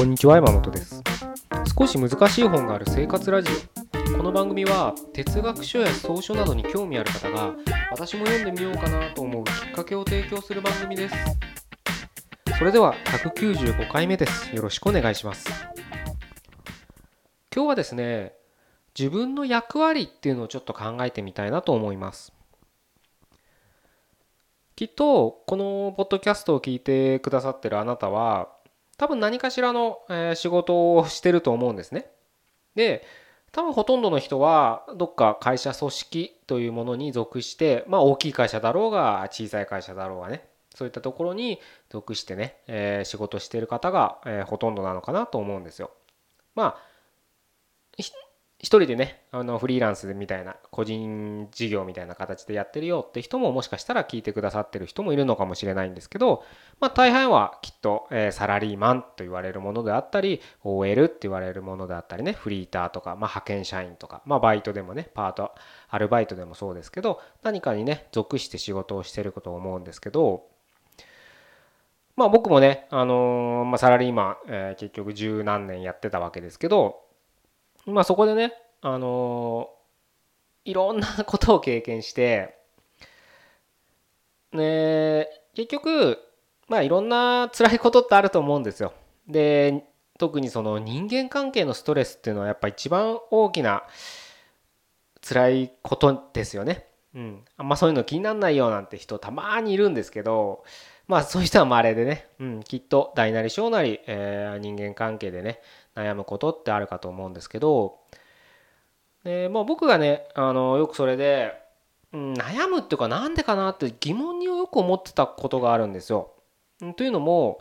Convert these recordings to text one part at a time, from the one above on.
こんにちは山本です。少し難しい本がある生活ラジオ。この番組は哲学書や草書などに興味ある方が私も読んでみようかなと思うきっかけを提供する番組です。それでは195回目です。よろしくお願いします。今日はですね自分の役割っていうのをちょっと考えてみたいなと思います。きっとこのポッドキャストを聞いてくださってるあなたは多分何かしらの仕事をしてると思うんですね。で多分ほとんどの人はどっか会社組織というものに属してまあ大きい会社だろうが小さい会社だろうがねそういったところに属してね、え、仕事してる方が、え、ほとんどなのかなと思うんですよ。まあ一人でねあのフリーランスみたいな個人事業みたいな形でやってるよって人ももしかしたら聞いてくださってる人もいるのかもしれないんですけど、まあ、大半はきっと、えー、サラリーマンと言われるものであったり OL って言われるものであったりねフリーターとか、まあ、派遣社員とか、まあ、バイトでもねパートアルバイトでもそうですけど何かにね属して仕事をしてることを思うんですけどまあ僕もね、あの、まあ、サラリーマン、えー、結局十何年やってたわけですけどまあそこでね、あのいろんなことを経験して、ね、結局、まあいろんな辛いことってあると思うんですよ。で、特にその人間関係のストレスっていうのはやっぱ一番大きな辛いことですよね。うん。あんまそういうの気にならないよなんて人たまにいるんですけど、まあそういう人は稀でね、うん、きっと大なり小なり、えー、人間関係でね、悩むことってあるかと思うんですけどで、まあ、僕がねあのよくそれで、うん、悩むっていうかなんでかなって疑問によく思ってたことがあるんですよ。というのも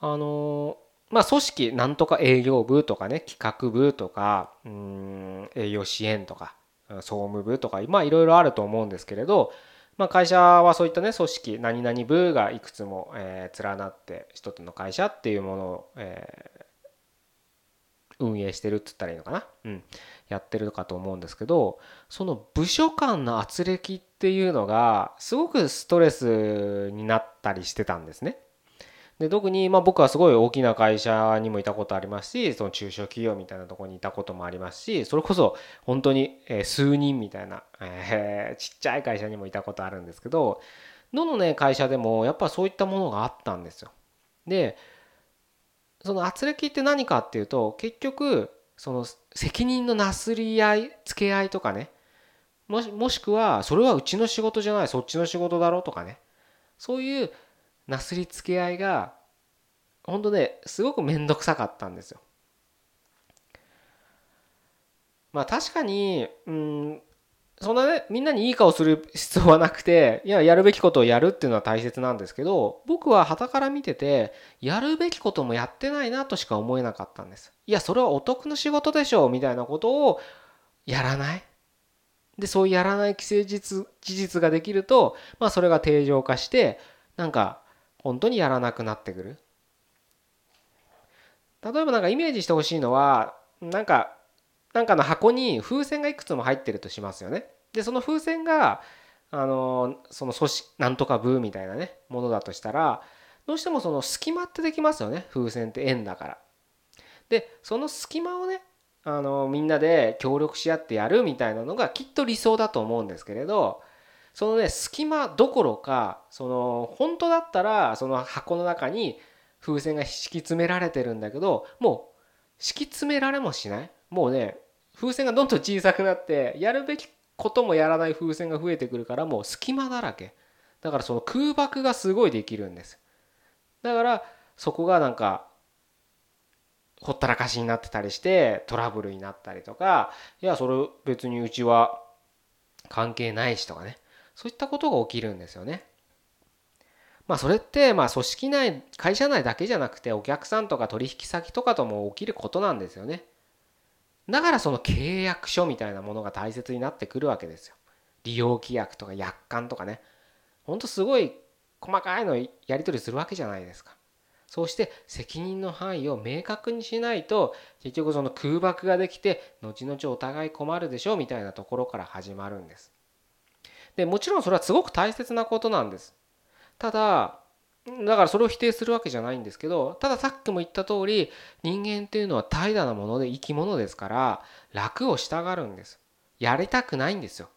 あのまあ組織なんとか営業部とかね企画部とかうん営業支援とか総務部とかまあいろいろあると思うんですけれど、まあ、会社はそういったね組織何々部がいくつも、え、連なって一つの会社っていうものを、え運営してるって言ったらいいのかな、うん、やってるかと思うんですけどその部署間の圧力っていうのがすごくストレスになったりしてたんですね。で特にまあ僕はすごい大きな会社にもいたことありますしその中小企業みたいなところにいたこともありますしそれこそ本当に数人みたいな、えー、ちっちゃい会社にもいたことあるんですけどどのね会社でもやっぱそういったものがあったんですよ。でその圧力って何かっていうと結局その責任のなすり合い付け合いとかねもしもしくはそれはうちの仕事じゃないそっちの仕事だろうとかねそういうなすりつけ合いが本当ねすごく面倒くさかったんですよ。まあ確かにうんそんなねみんなにいい顔する必要はなくていややるべきことをやるっていうのは大切なんですけど僕は傍から見ててやるべきこともやってないなとしか思えなかったんです。いやそれはお得の仕事でしょうみたいなことをやらない。でそうやらない既成事実ができるとまあそれが定常化してなんか本当にやらなくなってくる。例えばなんかイメージしてほしいのはなんかなんかの箱に風船がいくつも入ってるとしますよね。でその風船があのその組織なんとか部みたいなねものだとしたらどうしてもその隙間ってできますよね風船って円だから。でその隙間をねあのみんなで協力し合ってやるみたいなのがきっと理想だと思うんですけれどそのね隙間どころかその本当だったらその箱の中に風船が敷き詰められてるんだけどもう敷き詰められもしないもうね風船がどんどん小さくなってやるべきこともやらない風船が増えてくるからもう隙間だらけだからその空爆がすごいできるんですだからそこがなんかほったらかしになってたりしてトラブルになったりとかいやそれ別にうちは関係ないしとかねそういったことが起きるんですよね。まあそれってまあ組織内会社内だけじゃなくてお客さんとか取引先とかとも起きることなんですよね。だからその契約書みたいなものが大切になってくるわけですよ。利用規約とか約款とかね。ほんとすごい細かいのやり取りするわけじゃないですか。そうして責任の範囲を明確にしないと結局その空爆ができて後々お互い困るでしょうみたいなところから始まるんです。でもちろんそれはすごく大切なことなんです。ただだからそれを否定するわけじゃないんですけどたださっきも言った通り人間っていうのは怠惰なもので生き物ですから楽をしたがるんです。やりたくないんですよ。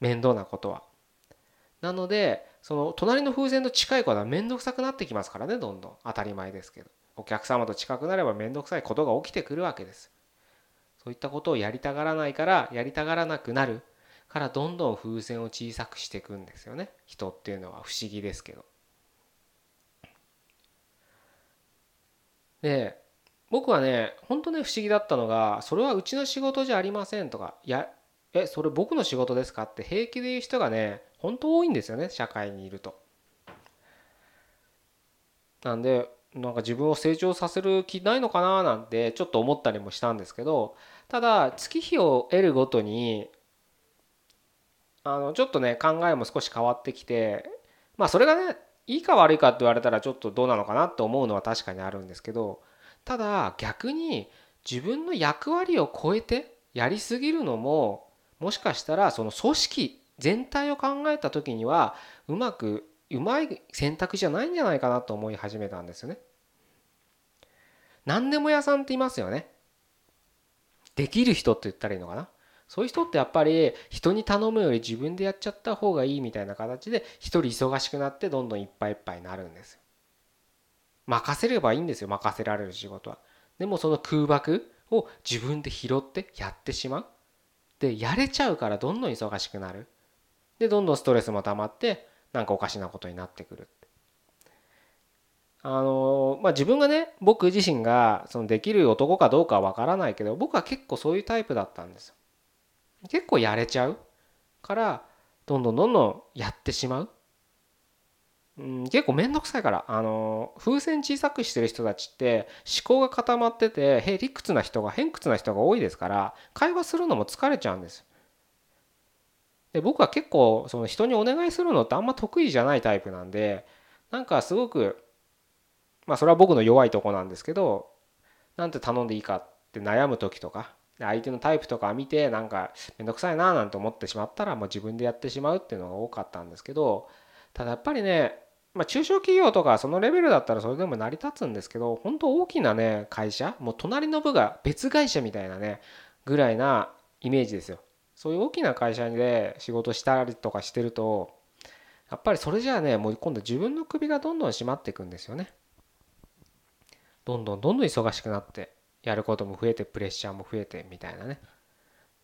面倒なことは。なのでその隣の風船と近いことは面倒くさくなってきますからねどんどん。当たり前ですけど。お客様と近くなれば面倒くさいことが起きてくるわけです。そういったことをやりたがらないからやりたがらなくなるからどんどん風船を小さくしていくんですよね。人っていうのは。不思議ですけど。で僕はね本当ね不思議だったのがそれはうちの仕事じゃありませんとかいやえそれ僕の仕事ですか？って平気で言う人がね本当多いんですよね社会にいると。なんでなんか自分を成長させる気ないのかな？なんてちょっと思ったりもしたんですけどただ月日を得るごとにあのちょっとね考えも少し変わってきてまあそれがねいいか悪いかって言われたらちょっとどうなのかなって思うのは確かにあるんですけどただ逆に自分の役割を超えてやりすぎるのももしかしたらその組織全体を考えた時にはうまくうまい選択じゃないんじゃないかなと思い始めたんですよね。何でも屋さんっていますよね。できる人って言ったらいいのかな。そういう人ってやっぱり人に頼むより自分でやっちゃった方がいいみたいな形で一人忙しくなってどんどんいっぱいいっぱいになるんですよ。任せればいいんですよ任せられる仕事は。でもその空爆を自分で拾ってやってしまう。でやれちゃうからどんどん忙しくなる。でどんどんストレスも溜まってなんかおかしなことになってくるあのまあ自分がね僕自身がそのできる男かどうかはわからないけど僕は結構そういうタイプだったんですよ結構やれちゃうからどんどんどんどんやってしまう、うん、結構面倒くさいから。あの風船小さくしてる人たちって思考が固まっててへ理屈な人が偏屈な人が多いですから会話するのも疲れちゃうんです。で僕は結構その人にお願いするのってあんま得意じゃないタイプなんでなんかすごくまあそれは僕の弱いとこなんですけどなんて頼んでいいかって悩む時とか相手のタイプとか見てなんかめんどくさいななんて思ってしまったらもう自分でやってしまうっていうのが多かったんですけどただやっぱりねまあ中小企業とかそのレベルだったらそれでも成り立つんですけど本当大きなね会社もう隣の部が別会社みたいなねぐらいなイメージですよ。そういう大きな会社で仕事したりとかしてるとやっぱりそれじゃあねもう今度自分の首がどんどん締まっていくんですよね。どんどんどんどん忙しくなって。やることも増えてプレッシャーも増えてみたいなね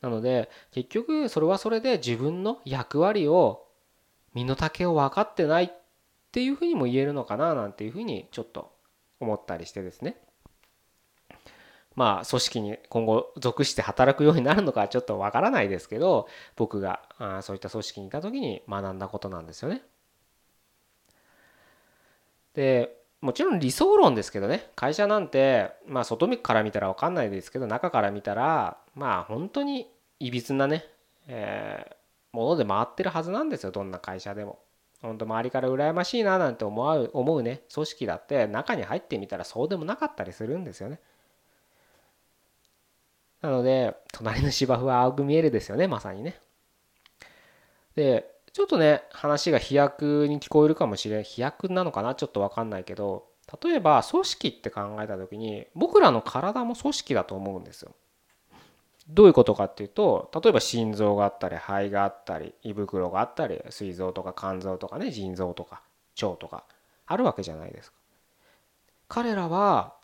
なので結局それはそれで自分の役割を身の丈を分かってないっていうふうにも言えるのかななんていうふうにちょっと思ったりしてですねまあ組織に今後属して働くようになるのかちょっとわからないですけど僕があそういった組織にいた時に学んだことなんですよね。でもちろん理想論ですけどね会社なんてまあ外から見たら分かんないですけど中から見たらまあ本当にいびつなね、えー、もので回ってるはずなんですよどんな会社でも。本当周りから羨ましいななんて思う思うね組織だって中に入ってみたらそうでもなかったりするんですよね。なので、隣の芝生は青く見えるですよね、まさにね。で、ちょっとね、話が飛躍に聞こえるかもしれん。飛躍なのかなちょっとわかんないけど、例えば組織って考えた時に、僕らの体も組織だと思うんですよ。どういうことかっていうと、例えば心臓があったり、肺があったり、胃袋があったり、膵臓とか肝臓とかね、腎臓とか腸とかあるわけじゃないですか。彼らは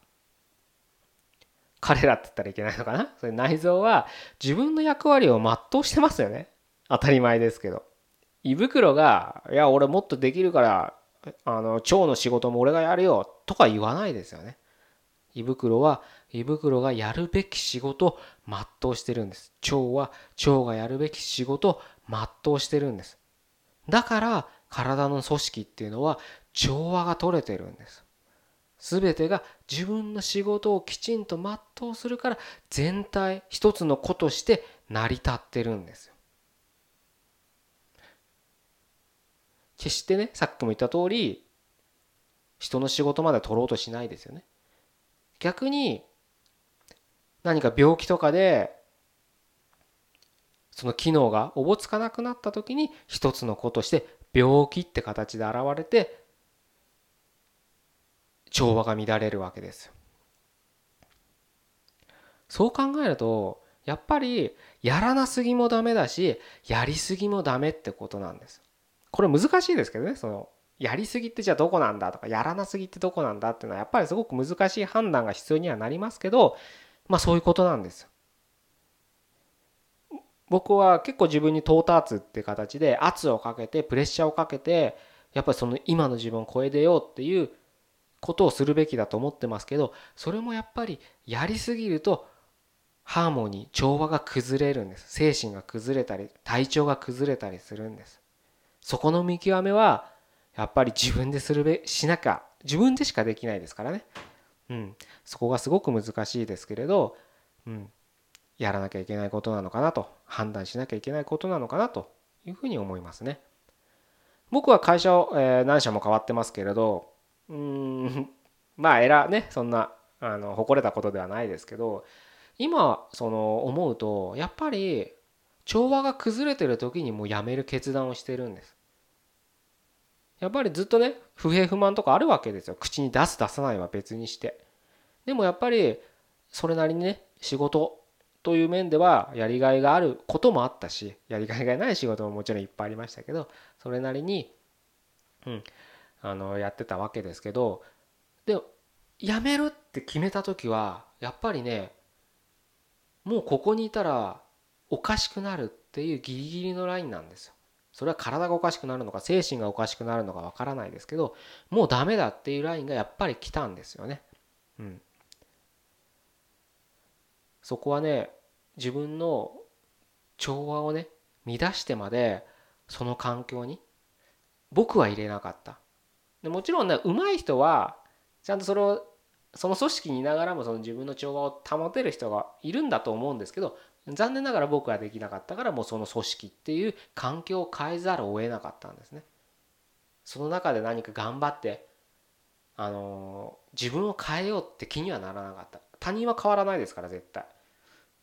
彼らって言ったらいけないのかな？それ内臓は自分の役割を全うしてますよね当たり前ですけど胃袋が「いや俺もっとできるからあの腸の仕事も俺がやるよ」とか言わないですよね。胃袋は胃袋がやるべき仕事を全うしてるんです。腸は腸がやるべき仕事を全うしてるんです。だから体の組織っていうのは調和が取れてるんです。全てが自分の仕事をきちんと全うするから全体一つの子として成り立ってるんです。決してねさっきも言った通り人の仕事まで取ろうとしないですよね。逆に何か病気とかでその機能がおぼつかなくなった時に一つの子として病気って形で現れて調和が乱れるわけですそう考えるとやっぱりやらなすぎもダメだしやりすぎもダメってことなんですこれ難しいですけどね。そのやりすぎってじゃあどこなんだとかやらなすぎってどこなんだっていうのはやっぱりすごく難しい判断が必要にはなりますけどまあそういうことなんです僕は結構自分に到達って形で圧をかけてプレッシャーをかけてやっぱりその今の自分を超え出ようっていうことをするべきだと思ってますけどそれもやっぱりやりすぎるとハーモニー調和が崩れるんです。精神が崩れたり体調が崩れたりするんです。そこの見極めはやっぱり自分でするべしなきゃ自分でしかできないですからね。うん。そこがすごく難しいですけれどうん。やらなきゃいけないことなのかなと。判断しなきゃいけないことなのかなと。いうふうに思いますね。僕は会社を、え何社も変わってますけれどうん。まあ偉ね。そんなあの誇れたことではないですけど今その思うとやっぱり調和が崩れてる時にもうやめる決断をしてるんです。やっぱりずっとね不平不満とかあるわけですよ。口に出す出さないは別にして。でもやっぱりそれなりにね仕事という面ではやりがいがあることもあったしやりがいがない仕事ももちろんいっぱいありましたけどそれなりに、うん、あのやってたわけですけどで辞めるって決めた時はやっぱりねもうここにいたらおかしくなるっていうギリギリのラインなんですよ。それは体がおかしくなるのか精神がおかしくなるのかわからないですけどもうダメだっていうラインがやっぱり来たんですよね。うん、そこはね自分の調和をね乱してまでその環境に僕は入れなかったでもちろんね上手い人はちゃんとそれをその組織にいながらもその自分の調和を保てる人がいるんだと思うんですけど残念ながら僕はできなかったからもうその組織っていう環境を変えざるを得なかったんですね。その中で何か頑張ってあの自分を変えようって気にはならなかった他人は変わらないですから絶対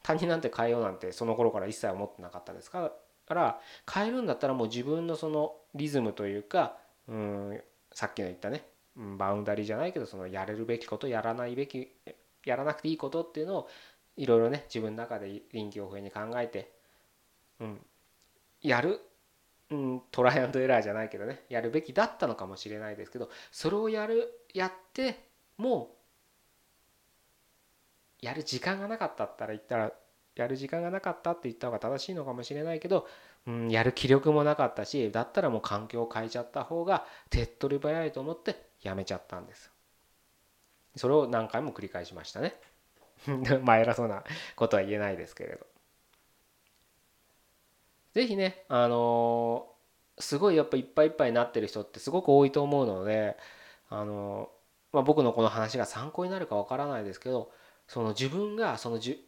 他人なんて変えようなんてその頃から一切思ってなかったですから変えるんだったらもう自分のそのリズムというかうんさっきの言ったねバウンダリーじゃないけどそのやれるべきことやらないべきやらなくていいことっていうのをいろいろね自分の中で臨機応変に考えて、うん、やる、うん、トライアンドエラーじゃないけどねやるべきだったのかもしれないですけどそれをやるやってもうやる時間がなかったったら言ったらやる時間がなかったって言った方が正しいのかもしれないけど、うん、やる気力もなかったしだったらもう環境を変えちゃった方が手っ取り早いと思ってやめちゃったんです。それを何回も繰り返しましたね。まあ偉そうなことは言えないですけれど。是非ねあのー、すごいやっぱいっぱいいっぱいになってる人ってすごく多いと思うのであのー、まあ、僕のこの話が参考になるかわからないですけどその自分がそのじゅ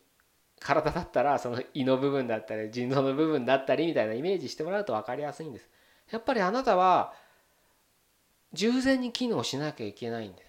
体だったらその胃の部分だったり腎臓の部分だったりみたいなイメージしてもらうと分かりやすいんです。やっぱりあなたは従前に機能しなきゃいけないんです。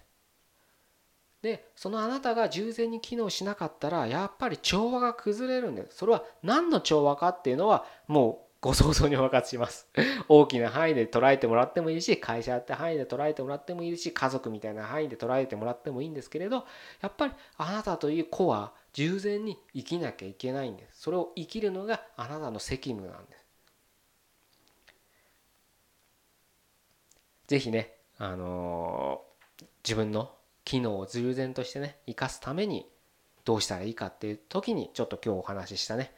でそのあなたが従前に機能しなかったらやっぱり調和が崩れるんです。それは何の調和かっていうのはもうご想像にお任せします。大きな範囲で捉えてもらってもいいし会社って範囲で捉えてもらってもいいし家族みたいな範囲で捉えてもらってもいいんですけれどやっぱりあなたという子は従前に生きなきゃいけないんです。それを生きるのがあなたの責務なんです。ぜひねあのー、自分の機能を従前としてね生かすためにどうしたらいいかっていう時にちょっと今日お話ししたね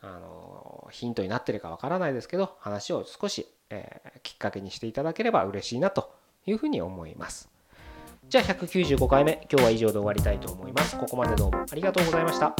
あのヒントになってるかわからないですけど話を少し、えー、きっかけにしていただければ嬉しいなというふうに思います。じゃあ195回目今日は以上で終わりたいと思います。ここまでどうもありがとうございました。